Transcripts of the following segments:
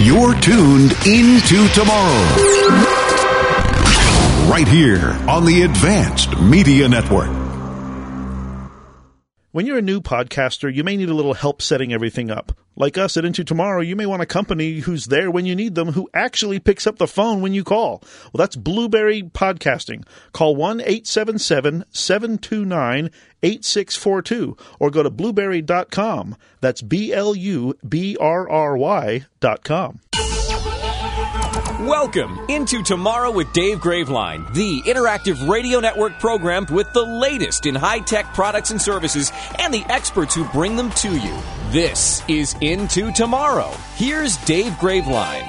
You're tuned into tomorrow. Right here on the Advanced Media Network. When you're a new podcaster, you may need a little help setting everything up. Like us at Into Tomorrow, you may want a company who's there when you need them, who actually picks up the phone when you call. Well, that's Blubrry Podcasting. Call 1 877 729 8642 or go to blubrry.com. That's B L U B R R Y.com. Welcome into Tomorrow with Dave Graveline, the interactive radio network program with the latest in high tech products and services and the experts who bring them to you. This is Into Tomorrow. Here's Dave Graveline.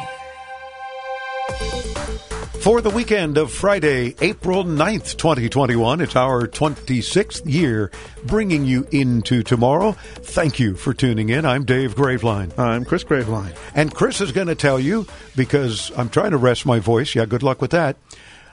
For the weekend of Friday, April 9th, 2021, it's our 26th year bringing you into tomorrow. Thank you for tuning in. I'm Dave Graveline. I'm Chris Graveline. And Chris is going to tell you, because I'm trying to rest my voice, yeah, good luck with that,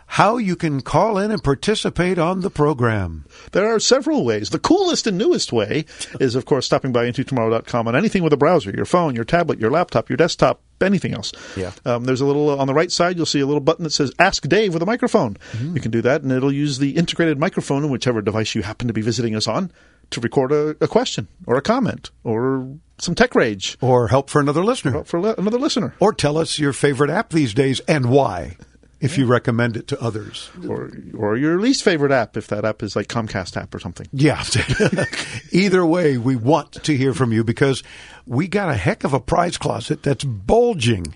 how you can call in and participate on the program. There are several ways. The coolest and newest way is, of course, stopping by intotomorrow.com on anything with a browser, your phone, your tablet, your laptop, your desktop, anything else. Yeah. Um, there's a little, on the right side, you'll see a little button that says Ask Dave with a microphone. You can do that, and it'll use the integrated microphone in whichever device you happen to be visiting us on to record a, a question or a comment or some tech rage Or help for another listener. for le- another listener. Or tell us your favorite app these days and why, if you recommend it to others. Or, or your least favorite app, if that app is like Comcast app or something. Yeah. Either way, we want to hear from you because we got a heck of a prize closet that's bulging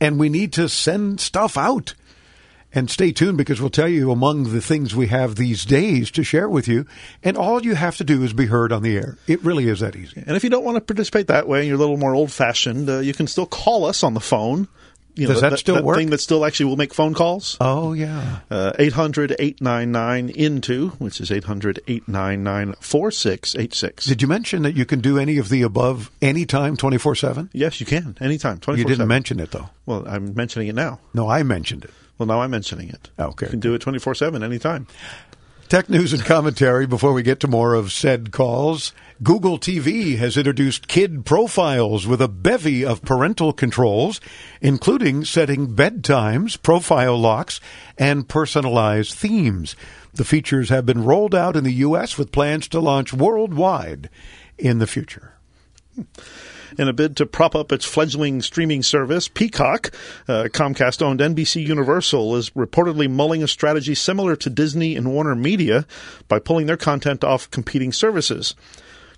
and we need to send stuff out. And stay tuned because we'll tell you among the things we have these days to share with you. And all you have to do is be heard on the air. It really is that easy. And if you don't want to participate that way, and you're a little more old fashioned, uh, you can still call us on the phone. You Does that still work? Thing that still actually will make phone calls. Oh, yeah. Uh, 800 899 INTO, which is 800 899 4686. Did you mention that you can do any of the above anytime 24 7? Yes, you can. Anytime. twenty four seven. You didn't mention it, though. Well, I'm mentioning it now. No, I mentioned it. Well, now I'm mentioning it. Okay. You can do it 24 7 anytime. Tech news and commentary before we get to more of said calls. Google TV has introduced kid profiles with a bevy of parental controls, including setting bedtimes, profile locks, and personalized themes. The features have been rolled out in the U.S. with plans to launch worldwide in the future. In a bid to prop up its fledgling streaming service, Peacock, uh, Comcast owned NBC Universal, is reportedly mulling a strategy similar to Disney and Warner Media by pulling their content off competing services.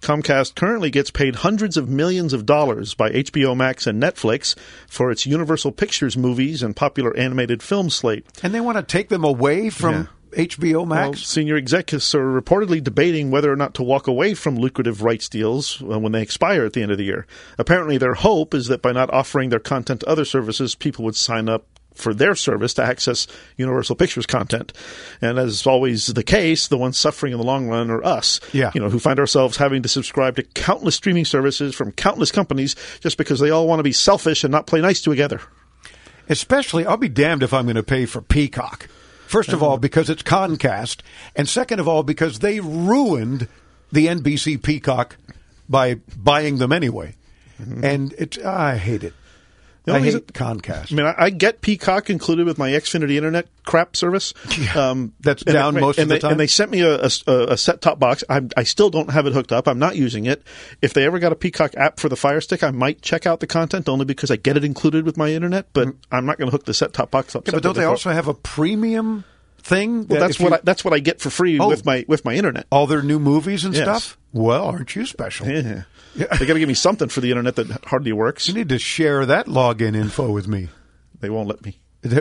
Comcast currently gets paid hundreds of millions of dollars by HBO Max and Netflix for its Universal Pictures movies and popular animated film slate. And they want to take them away from HBO Well, Max? senior executives are reportedly debating whether or not to walk away from lucrative rights deals uh, when they expire at the end of the year. Apparently, their hope is that by not offering their content to other services, people would sign up for their service to access Universal Pictures content. And as always the case, the ones suffering in the long run are us. Yeah. You know, who find ourselves having to subscribe to countless streaming services from countless companies just because they all want to be selfish and not play nice together. Especially, I'll be damned if I'm going to pay for Peacock. First of all, because it's Concast, and second of all, because they ruined the NBC Peacock by buying them anyway. Mm-hmm. And it's I hate it. I hate reason- Concast. I mean, I, I get Peacock included with my Xfinity Internet crap service. Um, That's down they- most of the they, time? And they sent me a, a, a set top box. I'm, I still don't have it hooked up. I'm not using it. If they ever got a Peacock app for the Fire Stick, I might check out the content only because I get it included with my Internet. But I'm not going to hook the set top box up. Mm. yeah, but don't they also have a premium thing? Well, that that's what you- I, that's what I get for free Oh. with my with my Internet. all their new movies and Yes. stuff. Well, aren't you special? Yeah. They got to give me something for the Internet that hardly works. You need to share that login info with me. They won't let me.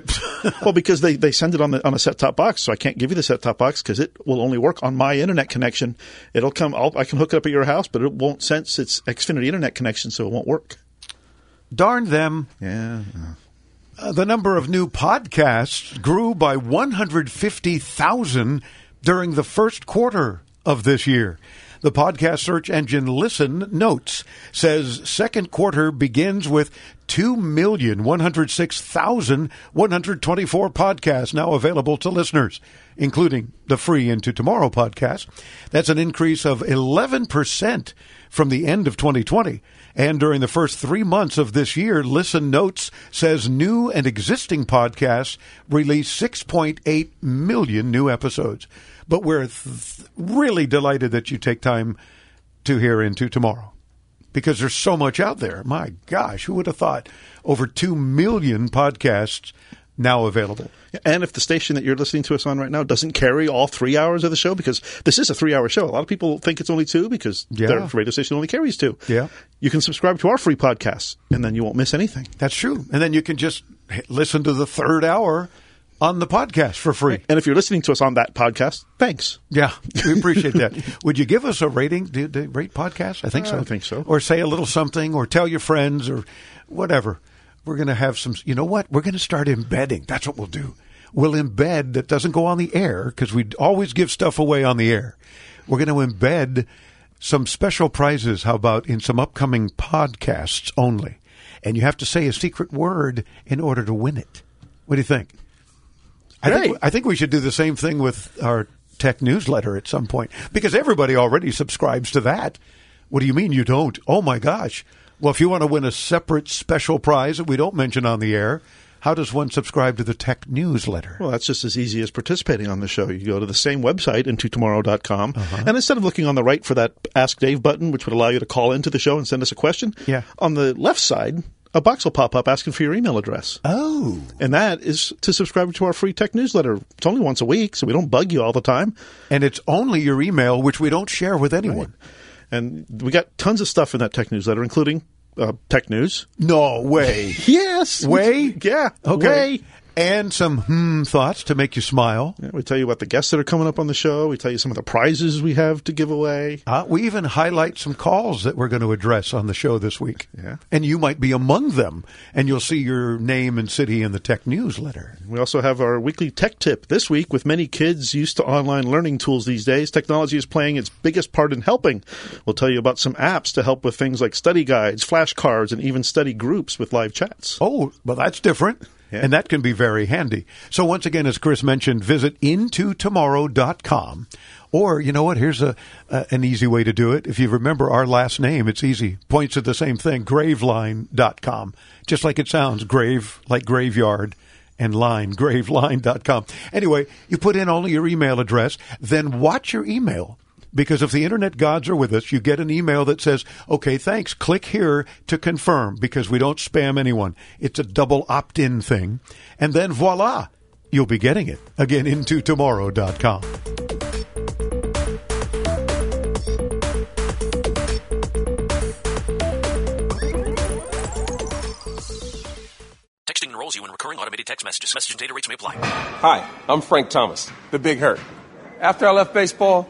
well, because they, they send it on the on a set top box, so I can't give you the set top box because it will only work on my internet connection. It'll come. I'll, I can hook it up at your house, but it won't sense its Xfinity internet connection, so it won't work. Darn them. Yeah. Uh, the number of new podcasts grew by 150,000 during the first quarter of this year. The podcast search engine Listen notes says second quarter begins with 2,106,124 podcasts now available to listeners, including the free Into Tomorrow podcast. That's an increase of 11% from the end of 2020. And during the first three months of this year, Listen Notes says new and existing podcasts released 6.8 million new episodes. But we're th- really delighted that you take time to hear Into Tomorrow because there's so much out there. My gosh, who would have thought over 2 million podcasts now available? And if the station that you're listening to us on right now doesn't carry all three hours of the show, because this is a three hour show, a lot of people think it's only two because Yeah. their radio station only carries two. Yeah. You can subscribe to our free podcast and then you won't miss anything. That's true. And then you can just listen to the third hour on the podcast for free. And if you're listening to us on that podcast, thanks. Yeah, we appreciate that. Would you give us a rating? Do they rate podcasts? I think uh, so. I think so. Or say a little something, or tell your friends, or whatever. We're going to have some. You know what? We're going to start embedding. That's what we'll do. We'll embed that doesn't go on the air because we always give stuff away on the air. We're going to embed some special prizes. How about in some upcoming podcasts only? And you have to say a secret word in order to win it. What do you think? I think, Great. I think we should do the same thing with our tech newsletter at some point because everybody already subscribes to that. What do you mean you don't? Oh my gosh. Well, if you want to win a separate special prize that we don't mention on the air, how does one subscribe to the tech newsletter? Well, that's just as easy as participating on the show. You go to the same website, intotomorrow.com, uh-huh. and instead of looking on the right for that Ask Dave button, which would allow you to call into the show and send us a question, Yeah. on the left side, a box will pop up asking for your email address. Oh. And that is to subscribe to our free tech newsletter. It's only once a week, so we don't bug you all the time. And it's only your email, which we don't share with anyone. And we got tons of stuff in that tech newsletter, including uh, tech news. No way. Yes. Way? Yeah. Okay. Way. And some hmm thoughts to make you smile. Yeah, we tell you about the guests that are coming up on the show. We tell you some of the prizes we have to give away. Uh, we even highlight some calls that we're going to address on the show this week. Yeah. And you might be among them, and you'll see your name and city in the tech newsletter. We also have our weekly tech tip this week. With many kids used to online learning tools these days, technology is playing its biggest part in helping. We'll tell you about some apps to help with things like study guides, flashcards, and even study groups with live chats. Oh, well, that's different. Yeah. And that can be very handy. So, once again, as Chris mentioned, visit intotomorrow.com. Or, you know what? Here's a, an easy way to do it. If you remember our last name, it's easy. Points to the same thing, graveline.com. Just like it sounds, grave, like graveyard, and line, graveline.com. Anyway, you put in only your email address, then watch your email. Because if the internet gods are with us, you get an email that says, okay, thanks, click here to confirm, because we don't spam anyone. It's a double opt in thing. And then voila, you'll be getting it. Again, into tomorrow.com. Texting enrolls you in recurring automated text messages. Message and data rates may apply. Hi, I'm Frank Thomas, the Big Hurt. After I left baseball,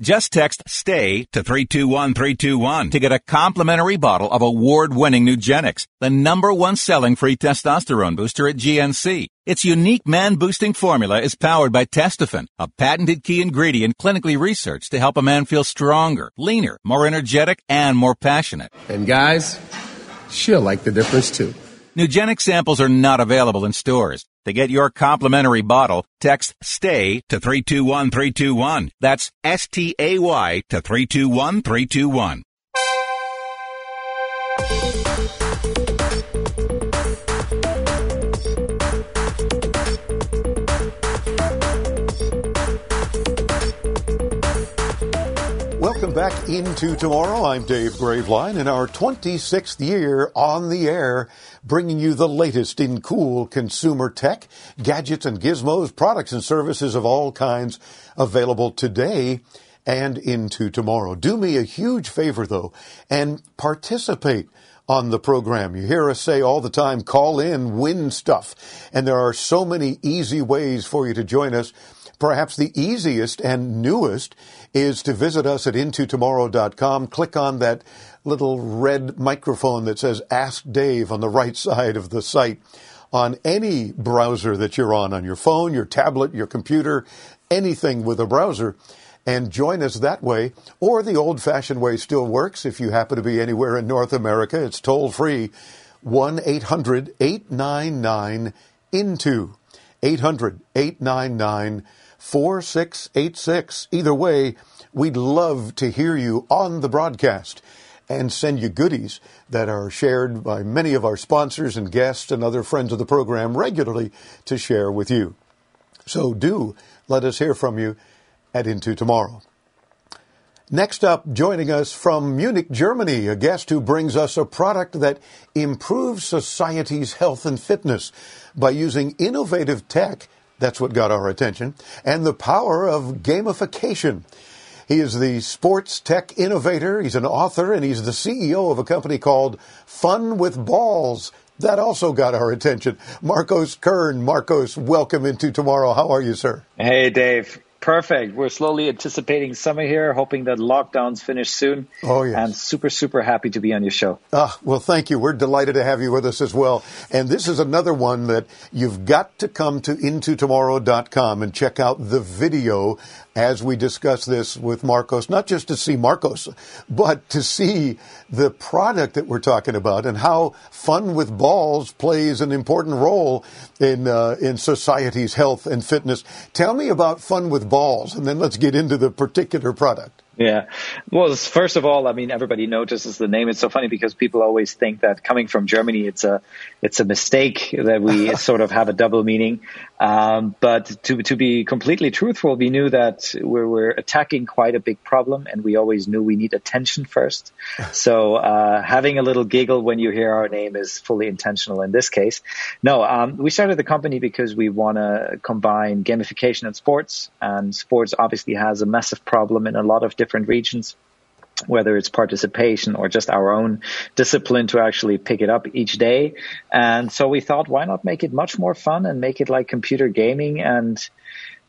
Just text STAY to 321321 to get a complimentary bottle of award-winning Nugenix, the number one selling free testosterone booster at GNC. Its unique man-boosting formula is powered by Testofen, a patented key ingredient clinically researched to help a man feel stronger, leaner, more energetic, and more passionate. And guys, she'll like the difference too. Nugenix samples are not available in stores. To get your complimentary bottle, text STAY to 321321. That's S-T-A-Y to 321321. Welcome back into tomorrow. I'm Dave Graveline in our 26th year on the air, bringing you the latest in cool consumer tech, gadgets and gizmos, products and services of all kinds available today and into tomorrow. Do me a huge favor though and participate on the program. You hear us say all the time, call in, win stuff. And there are so many easy ways for you to join us. Perhaps the easiest and newest is to visit us at intotomorrow.com. Click on that little red microphone that says Ask Dave on the right side of the site on any browser that you're on, on your phone, your tablet, your computer, anything with a browser and join us that way. Or the old fashioned way still works. If you happen to be anywhere in North America, it's toll free 1 800 899 INTO. 800 899 4686. Either way, we'd love to hear you on the broadcast and send you goodies that are shared by many of our sponsors and guests and other friends of the program regularly to share with you. So do let us hear from you at Into Tomorrow. Next up, joining us from Munich, Germany, a guest who brings us a product that improves society's health and fitness by using innovative tech. That's what got our attention, and the power of gamification. He is the sports tech innovator, he's an author, and he's the CEO of a company called Fun with Balls. That also got our attention. Marcos Kern. Marcos, welcome into tomorrow. How are you, sir? Hey, Dave. Perfect. We're slowly anticipating summer here, hoping that lockdowns finish soon. Oh, yes. And super, super happy to be on your show. Ah, well, thank you. We're delighted to have you with us as well. And this is another one that you've got to come to intotomorrow.com and check out the video as we discuss this with Marcos, not just to see Marcos, but to see the product that we're talking about and how fun with balls plays an important role in uh, in society's health and fitness. Tell me about fun with balls, and then let's get into the particular product. Yeah. Well, first of all, I mean, everybody notices the name. It's so funny because people always think that coming from Germany, it's a, it's a mistake that we sort of have a double meaning. Um, but to, to be completely truthful, we knew that we're, we're attacking quite a big problem and we always knew we need attention first. So, uh, having a little giggle when you hear our name is fully intentional in this case. No, um, we started the company because we want to combine gamification and sports and sports obviously has a massive problem in a lot of different different regions whether it's participation or just our own discipline to actually pick it up each day. And so we thought, why not make it much more fun and make it like computer gaming and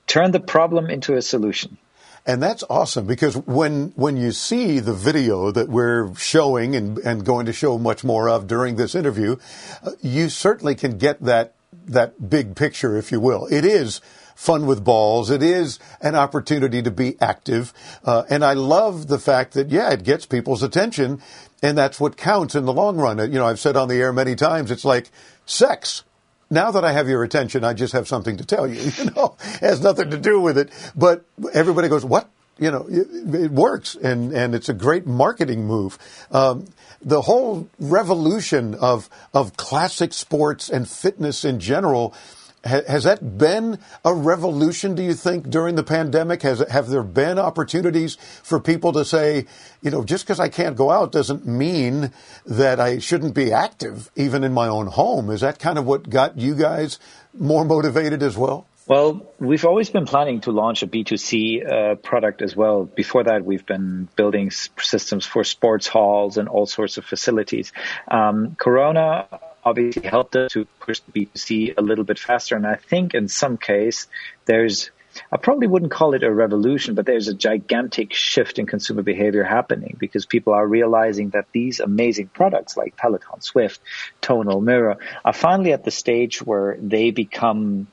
turn the problem into a solution? And that's awesome because when when you see the video that we're showing and, and going to show much more of during this interview, uh, you certainly can get that that big picture, if you will. It is fun with balls. It is an opportunity to be active. Uh, and I love the fact that, yeah, it gets people's attention. And that's what counts in the long run. You know, I've said on the air many times, it's like sex. Now that I have your attention, I just have something to tell you. You know, it has nothing to do with it. But everybody goes, what? You know, it, works, and and it's a great marketing move. Um, the whole revolution of of classic sports and fitness in general has that been a revolution, do you think, during the pandemic? Has, have there been opportunities for people to say, you know, just because I can't go out doesn't mean that I shouldn't be active, even in my own home? Is that kind of what got you guys more motivated as well? Well, we've always been planning to launch a B2C uh, product as well. Before that, we've been building systems for sports halls and all sorts of facilities. Um, Corona obviously helped us to push the B2C a little bit faster. And I think in some case, there's, I probably wouldn't call it a revolution, but there's a gigantic shift in consumer behavior happening because people are realizing that these amazing products like Peloton, Zwift, Tonal, Mirror are finally at the stage where they become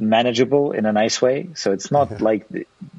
manageable in a nice way. So it's not like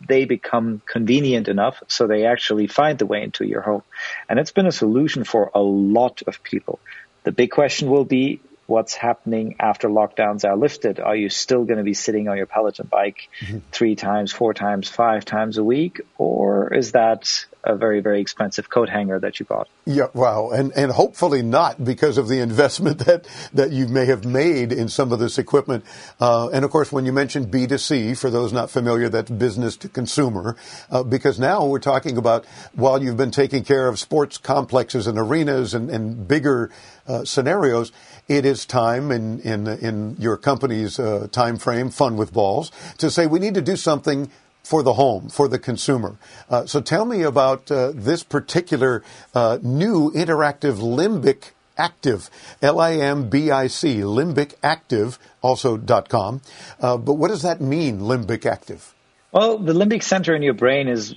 they become convenient enough so they actually find the way into your home. And it's been a solution for a lot of people. The big question will be what's happening after lockdowns are lifted. Are you still going to be sitting on your Peloton bike mm-hmm. three times, four times, five times a week? Or is that a very, very expensive coat hanger that you bought? Yeah, wow. And, and hopefully not because of the investment that, that you may have made in some of this equipment. Uh, and of course, when you mentioned B2C, for those not familiar, that's business to consumer. Uh, because now we're talking about while you've been taking care of sports complexes and arenas and, and bigger uh, scenarios, it is time in in in your company's uh, time frame, fun with balls, to say we need to do something for the home, for the consumer. Uh, so tell me about uh, this particular uh, new interactive limbic active, L-I-M-B-I-C, limbic active, also dot com. Uh, but what does that mean, limbic active? Well, the limbic center in your brain is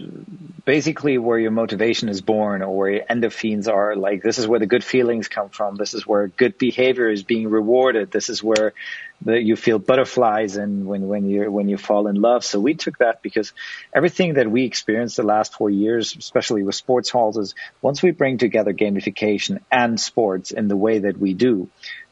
basically where your motivation is born or where your endorphins are. Like, this is where the good feelings come from. This is where good behavior is being rewarded. This is where the, you feel butterflies and when, when you when you fall in love. So we took that because everything that we experienced the last four years, especially with sports halls, is once we bring together gamification and sports in the way that we do,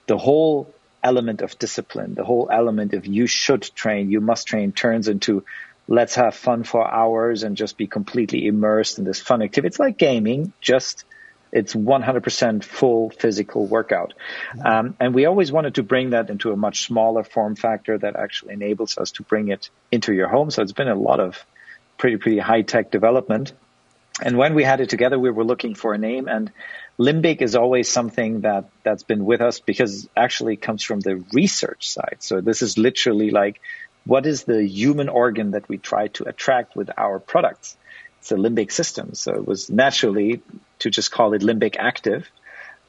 the whole element of discipline, the whole element of you should train, you must train turns into let's have fun for hours and just be completely immersed in this fun activity. It's like gaming, just it's 100% full physical workout. Um, and we always wanted to bring that into a much smaller form factor that actually enables us to bring it into your home. So it's been a lot of pretty, pretty high tech development. And when we had it together, we were looking for a name and limbic is always something that that's been with us because actually comes from the research side. So this is literally like what is the human organ that we try to attract with our products? It's the limbic system. So it was naturally to just call it limbic active.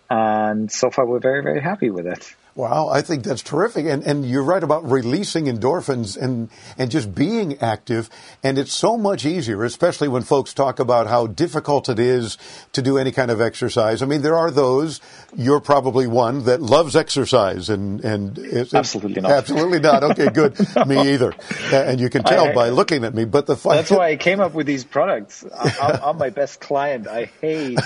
And so far, we're very, very happy with it. Wow, I think that's terrific. And, and you're right about releasing endorphins and, and just being active. And it's so much easier, especially when folks talk about how difficult it is to do any kind of exercise. I mean, there are those, you're probably one, that loves exercise and, and it's, absolutely not. Absolutely not. Okay, good. me either. And you can tell I, by looking at me, but the That's why I came up with these products. I'm, I'm my best client. I hate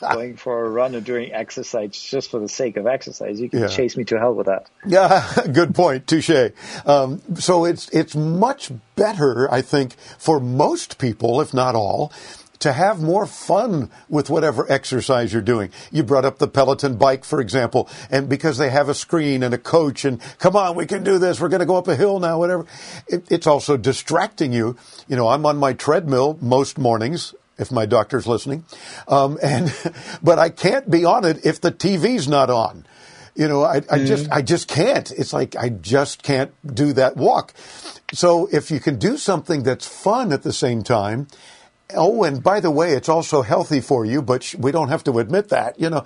going for a run or doing exercise just for the sake of exercise. You can yeah. chase me to hell with that. Yeah, good point. Touche. Um, so it's it's much better, I think, for most people, if not all, to have more fun with whatever exercise you're doing. You brought up the Peloton bike, for example, and because they have a screen and a coach and come on, we can do this. We're going to go up a hill now, whatever. It, it's also distracting you. You know, I'm on my treadmill most mornings if my doctor's listening. Um, and, but I can't be on it if the TV's not on. You know, I, I just, I just can't. It's like I just can't do that walk. So if you can do something that's fun at the same time, oh, and by the way, it's also healthy for you, but we don't have to admit that, you know,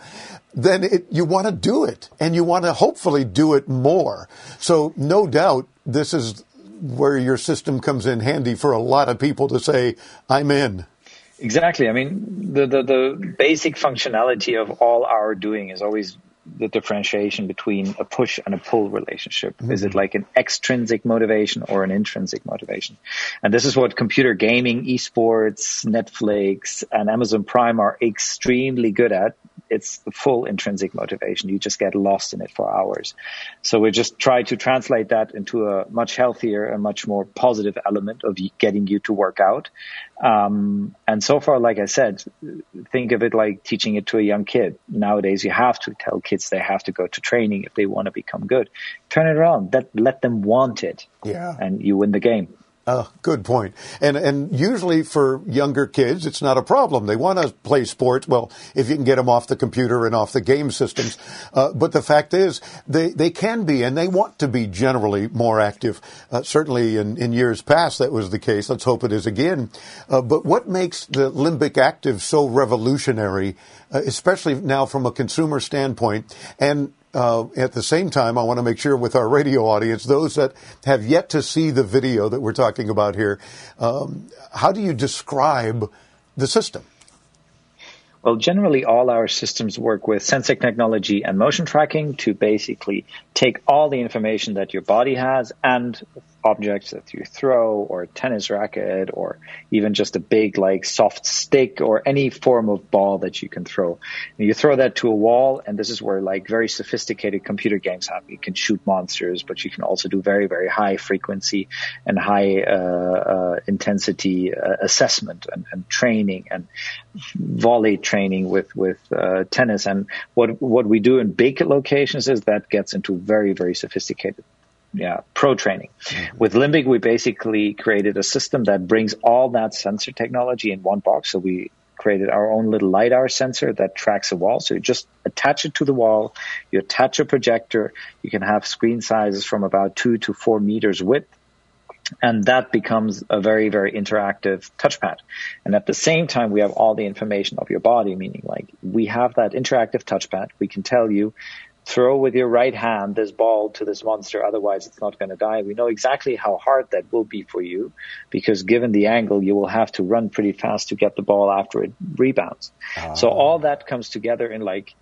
then it, you want to do it and you want to hopefully do it more. So no doubt this is where your system comes in handy for a lot of people to say, I'm in. Exactly. I mean, the, the, the basic functionality of all our doing is always the differentiation between a push and a pull relationship. Mm-hmm. Is it like an extrinsic motivation or an intrinsic motivation? And this is what computer gaming, esports, Netflix, and Amazon Prime are extremely good at it's the full intrinsic motivation. You just get lost in it for hours. So we just try to translate that into a much healthier and much more positive element of getting you to work out. Um, and so far, like I said, think of it like teaching it to a young kid. Nowadays, you have to tell kids they have to go to training if they want to become good. Turn it around. That, let them want it. Yeah. And you win the game. Oh, good point. And and usually for younger kids, it's not a problem. They want to play sports. Well, if you can get them off the computer and off the game systems. Uh, but the fact is, they they can be and they want to be generally more active. Uh, certainly in in years past, that was the case. Let's hope it is again. Uh, but what makes the limbic active so revolutionary, uh, especially now from a consumer standpoint, and uh, at the same time, I want to make sure with our radio audience, those that have yet to see the video that we're talking about here, um, how do you describe the system? Well, generally, all our systems work with sensing technology and motion tracking to basically take all the information that your body has and objects that you throw or a tennis racket or even just a big like soft stick or any form of ball that you can throw. And you throw that to a wall and this is where like very sophisticated computer games have. You can shoot monsters, but you can also do very, very high frequency and high uh, uh, intensity uh, assessment and, and, training and volley training with, with uh, tennis. And what, what we do in big locations is that gets into very, very sophisticated yeah, pro training. Mm-hmm. With Limbic, we basically created a system that brings all that sensor technology in one box. So we created our own little LiDAR sensor that tracks a wall. So you just attach it to the wall. You attach a projector. You can have screen sizes from about two to four meters width. And that becomes a very, very interactive touchpad. And at the same time, we have all the information of your body, meaning like we have that interactive touchpad. We can tell you throw with your right hand this ball to this monster, otherwise it's not going to die. We know exactly how hard that will be for you because given the angle, you will have to run pretty fast to get the ball after it rebounds. Uh-huh. So all that comes together in like,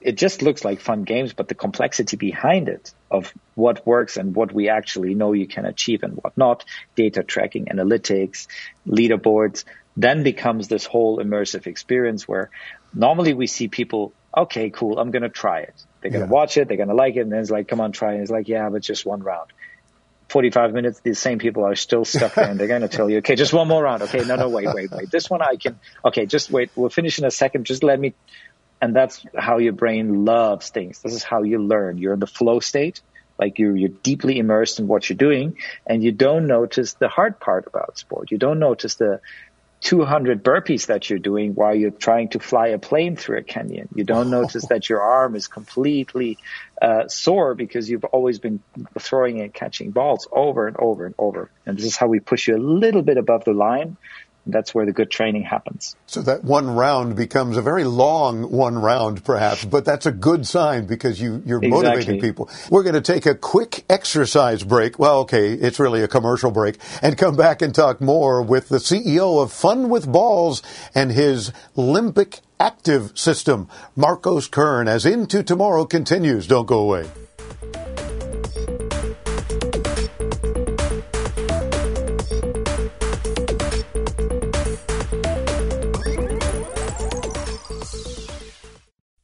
it just looks like fun games, but the complexity behind it of what works and what we actually know you can achieve and what not, data tracking, analytics, leaderboards, then becomes this whole immersive experience where normally we see people okay, cool, I'm going to try it. They're going to yeah. watch it, they're going to like it, and then it's like, come on, try it. And it's like, yeah, but just one round. 45 minutes, the same people are still stuck there and they're going to tell you, okay, just one more round. Okay, no, no, wait, wait, wait. This one I can, okay, just wait. We'll finish in a second. Just let me. And that's how your brain loves things. This is how you learn. You're in the flow state. Like you're, you're deeply immersed in what you're doing and you don't notice the hard part about sport. You don't notice the, 200 burpees that you're doing while you're trying to fly a plane through a canyon. You don't oh. notice that your arm is completely uh, sore because you've always been throwing and catching balls over and over and over. And this is how we push you a little bit above the line that's where the good training happens. So that one round becomes a very long one round, perhaps, but that's a good sign because you, you're exactly. motivating people. We're going to take a quick exercise break. Well, okay, it's really a commercial break and come back and talk more with the CEO of Fun with Balls and his limbic active system, Marcos Kern, as Into Tomorrow continues. Don't go away.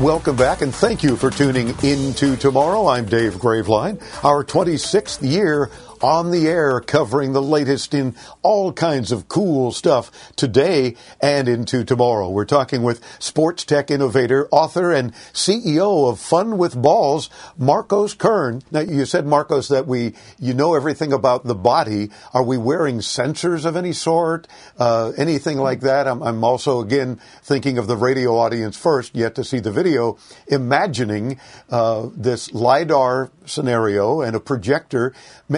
Welcome back and thank you for tuning into tomorrow. I'm Dave Graveline. Our 26th year on the air covering the latest in all kinds of cool stuff today and into tomorrow. We're talking with sports tech innovator, author, and CEO of Fun with Balls, Marcos Kern. Now, you said, Marcos, that we, you know everything about the body. Are we wearing sensors of any sort? Uh, anything like that? I'm, I'm also, again, thinking of the radio audience first, yet to see the video, imagining uh, this LiDAR scenario and a projector.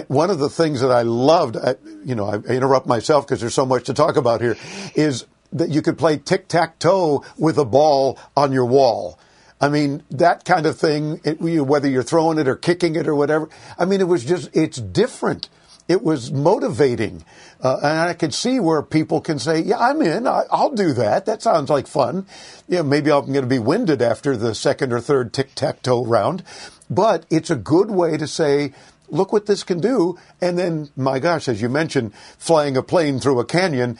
One of the things that I loved, I, you know, I interrupt myself because there's so much to talk about here, is that you could play tic tac toe with a ball on your wall. I mean, that kind of thing, it, whether you're throwing it or kicking it or whatever. I mean, it was just, it's different. It was motivating. Uh, and I could see where people can say, yeah, I'm in. I, will do that. That sounds like fun. Yeah, maybe I'm going to be winded after the second or third tic tac toe round. But it's a good way to say, look what this can do. And then, my gosh, as you mentioned, flying a plane through a canyon,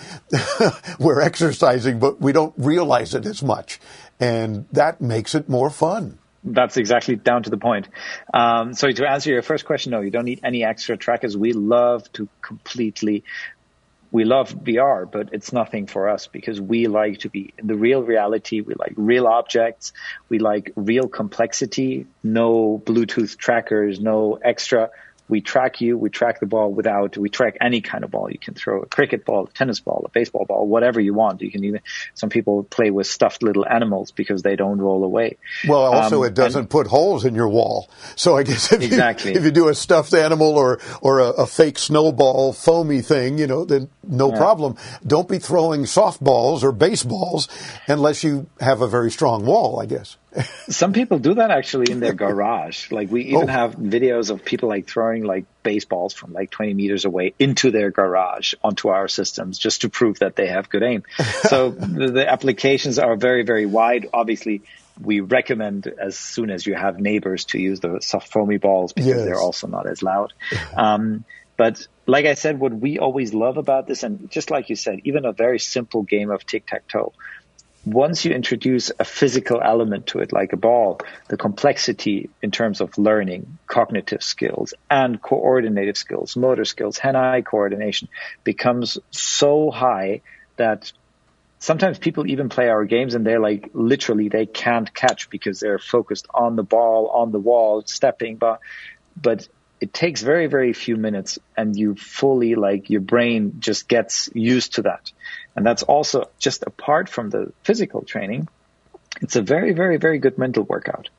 we're exercising, but we don't realize it as much. And that makes it more fun. That's exactly down to the point. Um, so to answer your first question, no, you don't need any extra trackers. We love to completely we love VR, but it's nothing for us because we like to be in the real reality. We like real objects. We like real complexity. No Bluetooth trackers, no extra we track you, we track the ball without, we track any kind of ball. You can throw a cricket ball, a tennis ball, a baseball ball, whatever you want. You can even, some people play with stuffed little animals because they don't roll away. Well, also um, it doesn't and, put holes in your wall. So I guess if, exactly. you, if you do a stuffed animal or, or a, a fake snowball foamy thing, you know, then no yeah. problem. Don't be throwing softballs or baseballs unless you have a very strong wall, I guess. Some people do that actually in their garage. Like we even Oh. have videos of people like throwing like baseballs from like 20 meters away into their garage onto our systems just to prove that they have good aim. So the, the applications are very, very wide. Obviously, we recommend as soon as you have neighbors to use the soft foamy balls because Yes. they're also not as loud. Um, but like I said, what we always love about this, and just like you said, even a very simple game of tic tac toe, once you introduce a physical element to it, like a ball, the complexity in terms of learning, cognitive skills, and coordinative skills, motor skills, hand-eye coordination becomes so high that sometimes people even play our games and they're like literally they can't catch because they're focused on the ball, on the wall, stepping, but but it takes very very few minutes and you fully like your brain just gets used to that and that's also just apart from the physical training it's a very very very good mental workout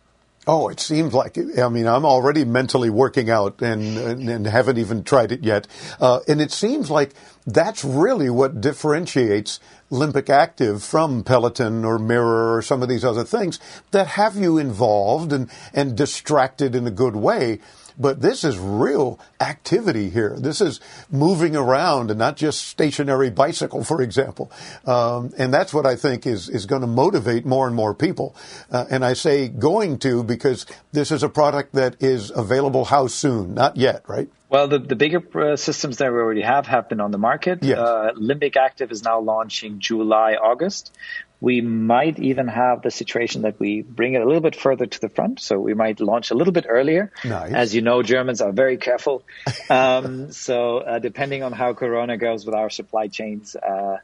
Oh, it seems like. I mean, I'm already mentally working out and, and, and haven't even tried it yet. Uh, and it seems like that's really what differentiates Limbic Active from Peloton or Mirror or some of these other things that have you involved and, and distracted in a good way. But this is real activity here. This is moving around and not just stationary bicycle, for example. Um, and that's what I think is, is going to motivate more and more people. Uh, and I say going to because this is a product that is available how soon? Not yet, right? well the, the bigger uh, systems that we already have have been on the market Yes. uh, limbic active is now launching july august we might even have the situation that we bring it a little bit further to the front. So we might launch a little bit earlier. Nice. as you know germans are very careful. Um, so uh, depending on how corona goes with our supply chains uh,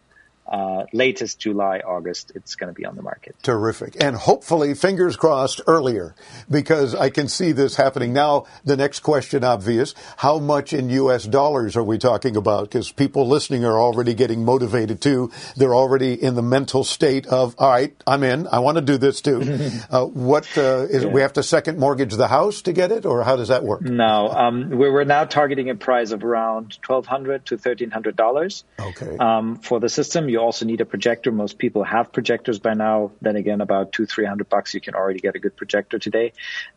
uh, latest July, August, it's going to be on the market. Terrific. And hopefully, fingers crossed, earlier, because I can see this happening. Now, the next question, obvious. How much in U.S. dollars are we talking about? Because people listening are already getting motivated too. They're already in the mental state of, all right, I'm in. I want to do this too. uh, what, uh, is it? We have to second mortgage the house to get it, or how does that work? No, um, we're, we're now targeting a price of around 1,200 to thirteen hundred dollars. Okay. Um, for the system, you also need a projector. Most people have projectors by now. Then again, about two, three hundred bucks, you can already get a good projector today.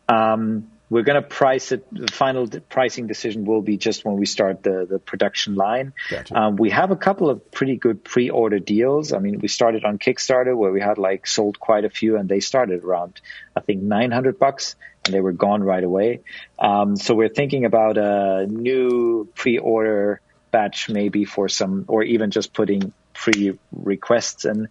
Um, we're going to price it. The final pricing decision will be just when we start the, the production line. Gotcha. Um, we have a couple of pretty good pre-order deals. I mean, we started on Kickstarter where we had like sold quite a few, and they started around I think 900 bucks, and they were gone right away. Um, so we're thinking about a new pre-order batch maybe for some, or even just putting pre requests and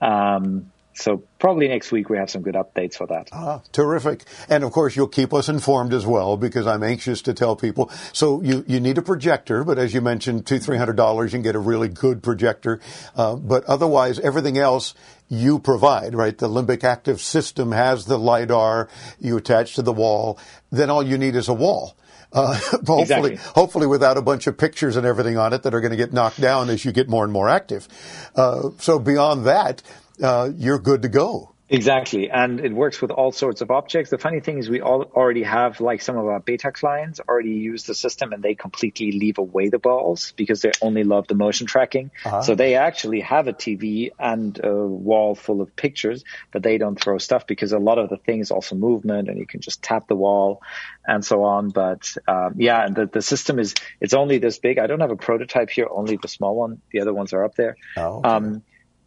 Um, so probably next week we have some good updates for that. Ah, terrific. And of course, you'll keep us informed as well because I'm anxious to tell people. So you, you need a projector, but as you mentioned, two, three hundred dollars, you can get a really good projector. Uh, but otherwise, everything else you provide, right? The Limbic Active system has the LiDAR you attach to the wall. Then all you need is a wall. Uh, hopefully, Exactly. hopefully without a bunch of pictures and everything on it that are going to get knocked down as you get more and more active. Uh, so beyond that, uh, you're good to go. Exactly, and it works with all sorts of objects. The funny thing is, we all already have like some of our beta clients already use the system, and they completely leave away the balls because they only love the motion tracking. So they actually have a TV and a wall full of pictures, but they don't throw stuff because a lot of the thing is also movement, and you can just tap the wall and so on. But um, yeah, the the system is it's only this big. I don't have a prototype here, only the small one. The other ones are up there. Oh, okay. Um,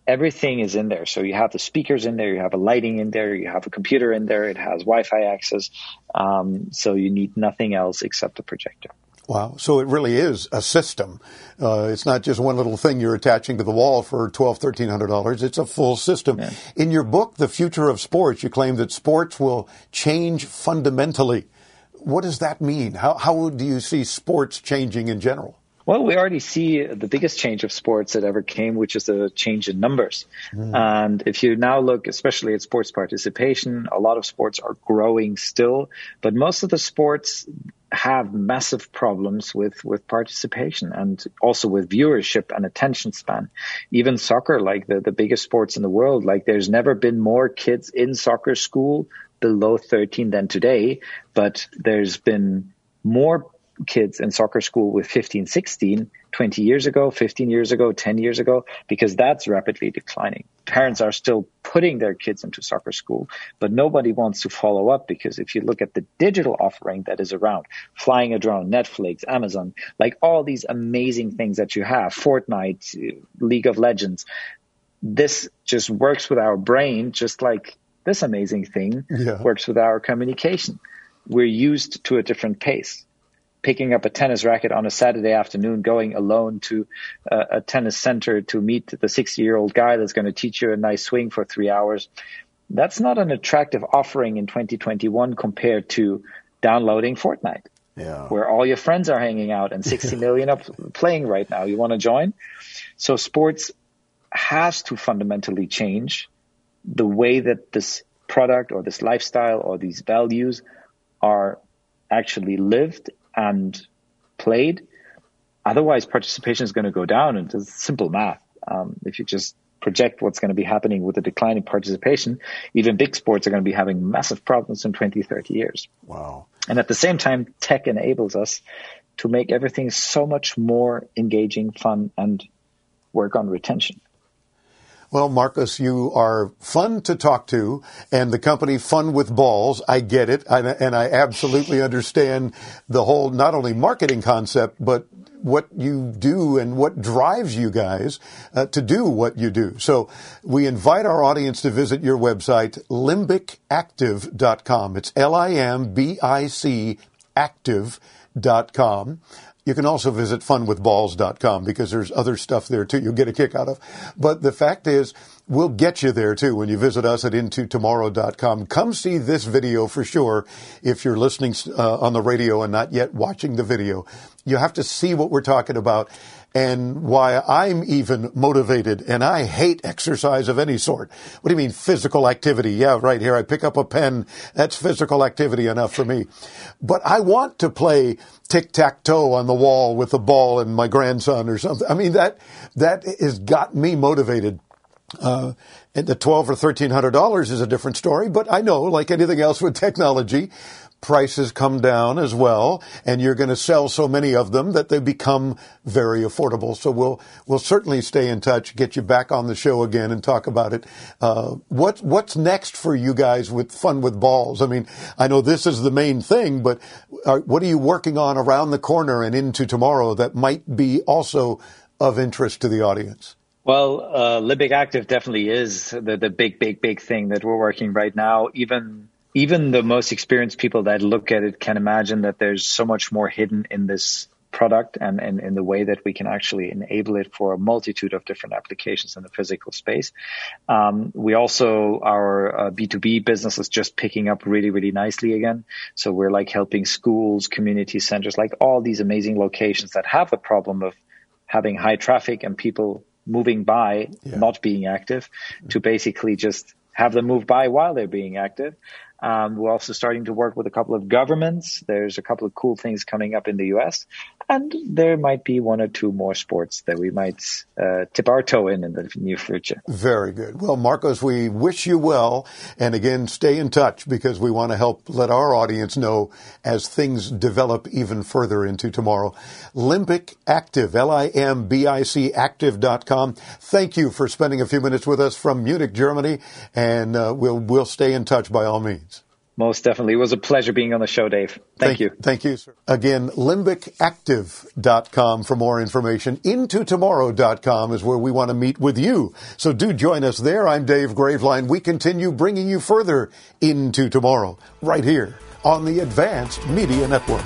everything is in there. So you have the speakers in there, you have a lighting in there, you have a computer in there, it has Wi-Fi access. Um, so you need nothing else except the projector. Wow. So it really is a system. Uh, it's not just one little thing you're attaching to the wall for twelve, thirteen hundred dollars. It's a full system. In your book, The Future of Sports, you claim that sports will change fundamentally. What does that mean? How, how do you see sports changing in general? Well, we already see the biggest change of sports that ever came, which is the change in numbers. Hmm. And if you now look, especially at sports participation, a lot of sports are growing still, but most of the sports have massive problems with, with participation and also with viewership and attention span. Even soccer, like the, the biggest sports in the world, like there's never been more kids in soccer school below 13 than today, but there's been more kids in soccer school with 15, 16, 20 years ago, 15 years ago, 10 years ago, because that's rapidly declining. Parents are still putting their kids into soccer school, but nobody wants to follow up because if you look at the digital offering that is around, flying a drone, Netflix, Amazon, like all these amazing things that you have, Fortnite, League of Legends, this just works with our brain just like this amazing thing Yeah. works with our communication. We're used to a different pace. Picking up a tennis racket on a Saturday afternoon, going alone to uh, a tennis center to meet the 60 year old guy that's going to teach you a nice swing for three hours. That's not an attractive offering in 2021 compared to downloading Fortnite, Yeah. where all your friends are hanging out and 60 million are playing right now. You want to join? So sports has to fundamentally change the way that this product or this lifestyle or these values are actually lived and played. Otherwise, participation is going to go down. And it's simple math. Um, if you just project what's going to be happening with the decline in participation, even big sports are going to be having massive problems in 20, 30 years. Wow. And at the same time, tech enables us to make everything so much more engaging, fun, and work on retention. Well, Marcus, you are fun to talk to, and the company Fun with Balls, I get it, and, I absolutely understand the whole not only marketing concept, but what you do and what drives you guys uh, to do what you do. So we invite our audience to visit your website, limbicactive.com. It's L-I-M-B-I-C active.com. You can also visit funwithballs.com because there's other stuff there too you'll get a kick out of. But the fact is, we'll get you there too when you visit us at intotomorrow.com. Come see this video for sure if you're listening uh, on the radio and not yet watching the video. You have to see what we're talking about and why I'm even motivated and I hate exercise of any sort. What do you mean physical activity? Yeah, right here. I pick up a pen. That's physical activity enough for me. But I want to play tic-tac-toe on the wall with a ball and my grandson or something. I mean, that, that has got me motivated. Uh, and the twelve or thirteen hundred dollars is a different story, but I know, like anything else with technology, prices come down as well, and you're going to sell so many of them that they become very affordable. So we'll we'll certainly stay in touch, get you back on the show again, and talk about it. Uh, what what's next for you guys with Fun with Balls? I mean, I know this is the main thing, but are, what are you working on around the corner and into tomorrow that might be also of interest to the audience? Well, uh, Active definitely is the, the big, big, big thing that we're working right now. Even even the most experienced people that look at it can imagine that there's so much more hidden in this product and, in the way that we can actually enable it for a multitude of different applications in the physical space. Um, we also, our uh, B2B business is just picking up really, really nicely again. So we're like helping schools, community centers, like all these amazing locations that have the problem of having high traffic and people moving by, Yeah. not being active, to basically just have them move by while they're being active. Um, we're also starting to work with a couple of governments. There's a couple of cool things coming up in the US, and there might be one or two more sports that we might uh, tip our toe in in the near future. Very good. Well, Marcos, we wish you well. And again, stay in touch because we want to help let our audience know as things develop even further into tomorrow. Limbic Active, L-I-M-B-I-C active.com. Thank you for spending a few minutes with us from Munich, Germany. And uh, we'll, we'll stay in touch by all means. Most definitely. It was a pleasure being on the show, Dave. Thank, you. Thank you, sir. Again, limbicactive.com for more information. Intotomorrow.com is where we want to meet with you. So do join us there. I'm Dave Graveline. We continue bringing you further into tomorrow right here on the Advanced Media Network.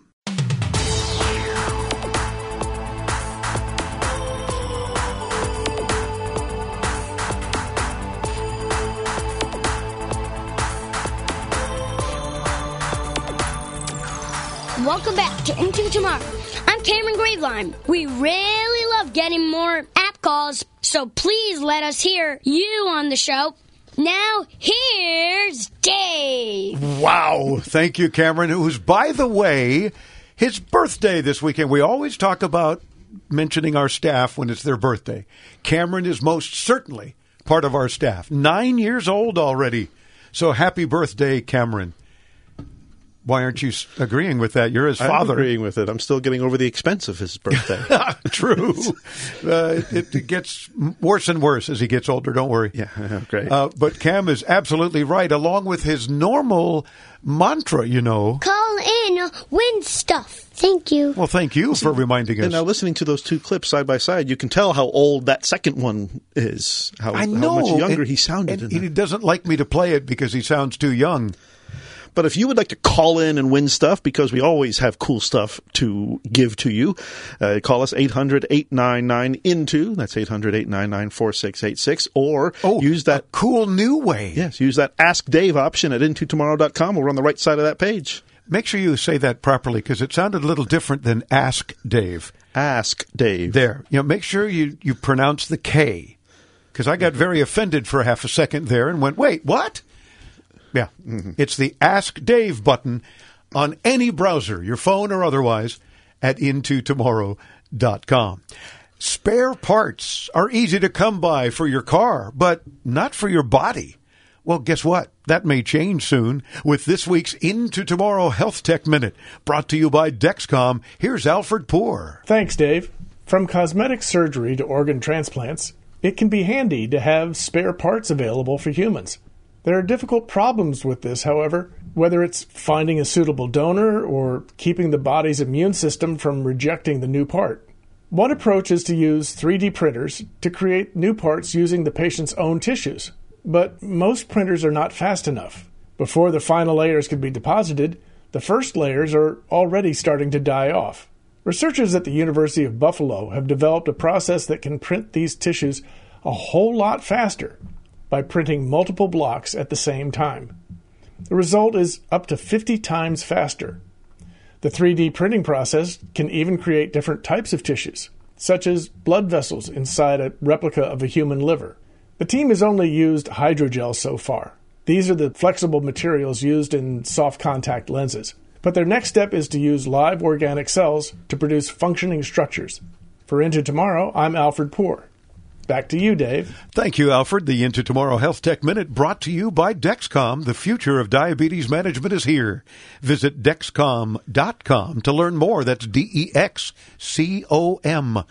Welcome back to Into Tomorrow. I'm Cameron Graveline. We really love getting more app calls, so please let us hear you on the show. Now, here's Dave. Wow. Thank you, Cameron, who's, by the way, his birthday this weekend. We always talk about mentioning our staff when it's their birthday. Cameron is most certainly part of our staff. Nine years old already. So happy birthday, Cameron. Why aren't you agreeing with that? You're his father. I'm agreeing with it. I'm still getting over the expense of his birthday. True. Uh, it, it gets worse and worse as he gets older. Don't worry. Yeah, great. Uh, but Cam is absolutely right, along with his normal mantra, you know. Call in, win stuff. Thank you. Well, thank you for reminding us. And now, listening to those two clips side by side, you can tell how old that second one is. How, I know. how much younger and- he sounded. and in he that. doesn't like me to play it because he sounds too young. But if you would like to call in and win stuff, because we always have cool stuff to give to you, uh, call us 800-899-INTO. That's 800-899-4686. Or use that cool new way. Yes, use that Ask Dave option at intotomorrow.com. We're on the right side of that page. Make sure you say that properly because it sounded a little different than Ask Dave. Ask Dave. There. You know, make sure you, you pronounce the K because I got very offended for half a second there and went, wait, what? Yeah. Mm-hmm. It's the Ask Dave button on any browser, your phone or otherwise, at intotomorrow.com. Spare parts are easy to come by for your car, but not for your body. Well, guess what? That may change soon with this week's Into Tomorrow Health Tech Minute, brought to you by Dexcom. Here's Alfred Poor. Thanks, Dave. From cosmetic surgery to organ transplants, it can be handy to have spare parts available for humans. There are difficult problems with this, however, whether it's finding a suitable donor or keeping the body's immune system from rejecting the new part. One approach is to use 3D printers to create new parts using the patient's own tissues, but most printers are not fast enough. Before the final layers can be deposited, the first layers are already starting to die off. Researchers at the University of Buffalo have developed a process that can print these tissues a whole lot faster by printing multiple blocks at the same time. The result is up to 50 times faster. The 3D printing process can even create different types of tissues, such as blood vessels inside a replica of a human liver. The team has only used hydrogel so far. These are the flexible materials used in soft contact lenses. But their next step is to use live organic cells to produce functioning structures. For Into Tomorrow, I'm Alfred Poor. Back to you, Dave. Thank you, Alfred. The Into Tomorrow Health Tech Minute brought to you by Dexcom. The future of diabetes management is here. Visit Dexcom.com to learn more. That's D E X C O M.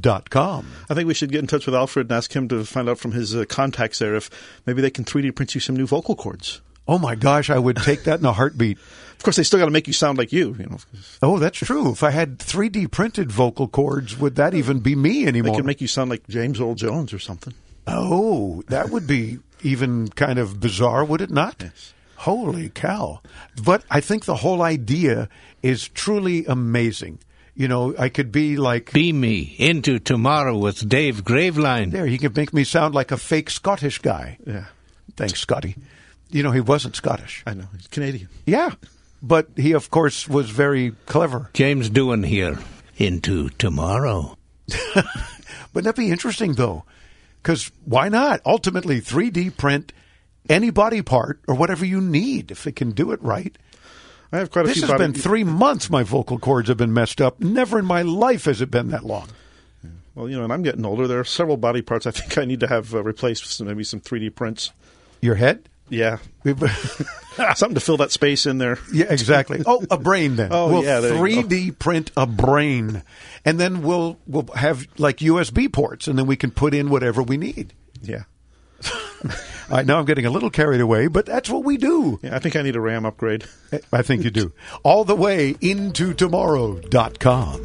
Dot com. I think we should get in touch with Alfred and ask him to find out from his uh, contacts there if maybe they can 3D print you some new vocal cords. Oh my gosh, I would take that in a heartbeat. Of course, they still got to make you sound like you. You know, Oh, that's true. If I had 3D printed vocal cords, would that even be me anymore? they anymore? can make you sound like James Earl Jones or something. Oh, that would be even kind of bizarre, would it not? Holy cow. But I think the whole idea is truly amazing. You know, I could be like. Be me into tomorrow with Dave Graveline. There, he could make me sound like a fake Scottish guy. Yeah. Thanks, Scotty. You know, he wasn't Scottish. I know. He's Canadian. Yeah. But he, of course, was very clever. James Doohan here into tomorrow. Wouldn't that be interesting, though? Because why not? Ultimately, 3D print any body part or whatever you need if it can do it right. I have quite a This few has body- been three months my vocal cords have been messed up. Never in my life has it been that long. Well, you know, and I'm getting older. There are several body parts I think I need to have uh, replaced with some, maybe some 3D prints. Your head? Yeah. Something to fill that space in there. Yeah, exactly. Oh, a brain then. Oh, we'll yeah, go. 3D print a brain. And then we'll we'll have like USB ports and then we can put in whatever we need. Yeah. I know I'm getting a little carried away, but that's what we do. Yeah, I think I need a RAM upgrade. I think you do. All the way into tomorrow.com.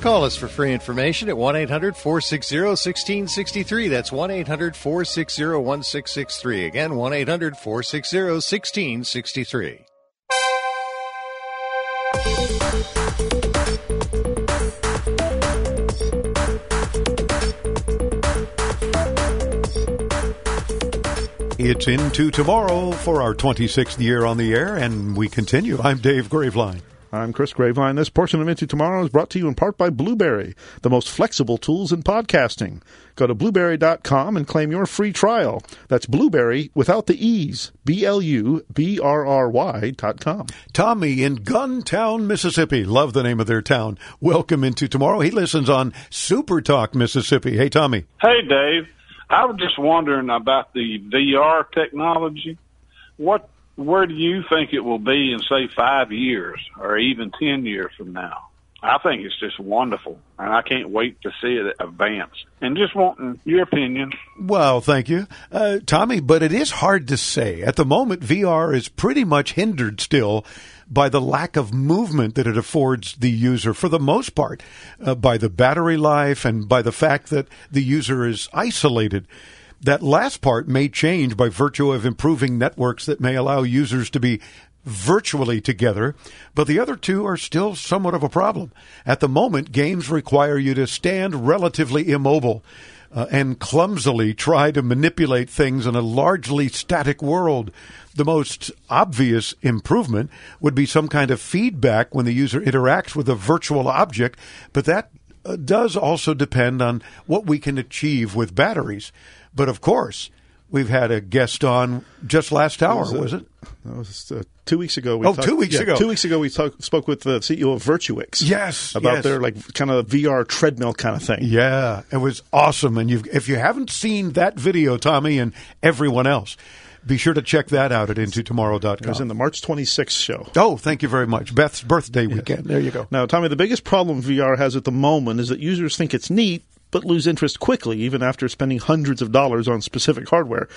Call us for free information at 1 800 460 1663. That's 1 800 460 1663. Again, 1 800 460 1663. It's into tomorrow for our 26th year on the air, and we continue. I'm Dave Graveline. I'm Chris Graveline. This portion of Into Tomorrow is brought to you in part by Blubrry, the most flexible tools in podcasting. Go to blubrry.com and claim your free trial. That's Blueberry without the E's. B L U B R R Y dot com. Tommy in Guntown, Mississippi. Love the name of their town. Welcome into tomorrow. He listens on Super Talk, Mississippi. Hey, Tommy. Hey, Dave. I was just wondering about the VR technology. What, where do you think it will be in say five years or even ten years from now? I think it's just wonderful, and I can't wait to see it advance. And just wanting your opinion. Well, thank you, uh, Tommy. But it is hard to say. At the moment, VR is pretty much hindered still by the lack of movement that it affords the user for the most part, uh, by the battery life and by the fact that the user is isolated. That last part may change by virtue of improving networks that may allow users to be virtually together, but the other two are still somewhat of a problem. At the moment, games require you to stand relatively immobile. Uh, and clumsily try to manipulate things in a largely static world. The most obvious improvement would be some kind of feedback when the user interacts with a virtual object, but that uh, does also depend on what we can achieve with batteries. But of course, we've had a guest on just last hour, was, was, it? That was uh, two weeks ago. We Oh, talked- two weeks yeah, ago. Two weeks ago, we talk, spoke with the CEO of Virtuix. Yes, about yes. their like kind of VR treadmill kind of thing. Yeah, it was awesome. And you've, if you haven't seen that video, Tommy, and everyone else, be sure to check that out at It was in the March 26th show. Oh, thank you very much. Beth's birthday weekend. There you go. Now, Tommy, the biggest problem VR has at the moment is that users think it's neat, but lose interest quickly, even after spending hundreds of dollars on specific hardware.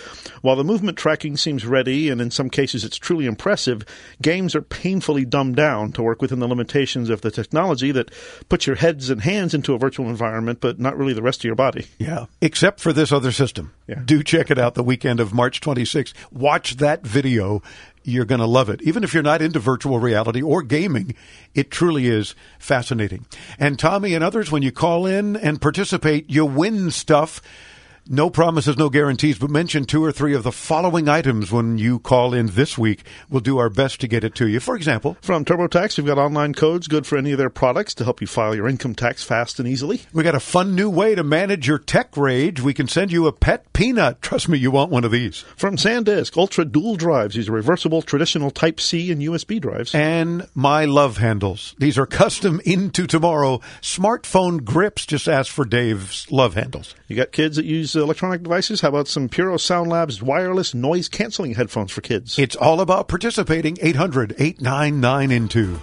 While the movement tracking seems ready, and in some cases it's truly impressive, games are painfully dumbed down to work within the limitations of the technology that puts your heads and hands into a virtual environment, but not really the rest of your body. Yeah, except for this other system. Yeah. Do check it out the weekend of March 26th. Watch that video. You're going to love it. Even if you're not into virtual reality or gaming, it truly is fascinating. And Tommy and others, when you call in and participate, you win stuff. No promises, no guarantees, but mention two or three of the following items when you call in this week. We'll do our best to get it to you. For example, From TurboTax, we've got online codes good for any of their products to help you file your income tax fast and easily. we got a fun new way to manage your tech rage. We can send you a pet peanut. Trust me, you want one of these. From SanDisk, Ultra Dual Drives. These are reversible traditional Type C and USB drives. and my love handles. These are custom into tomorrow smartphone grips. Just ask for Dave's love handles. You got kids that use electronic devices? How about some Puro Sound Labs wireless noise canceling headphones for kids? It's all about participating. 800 899 into.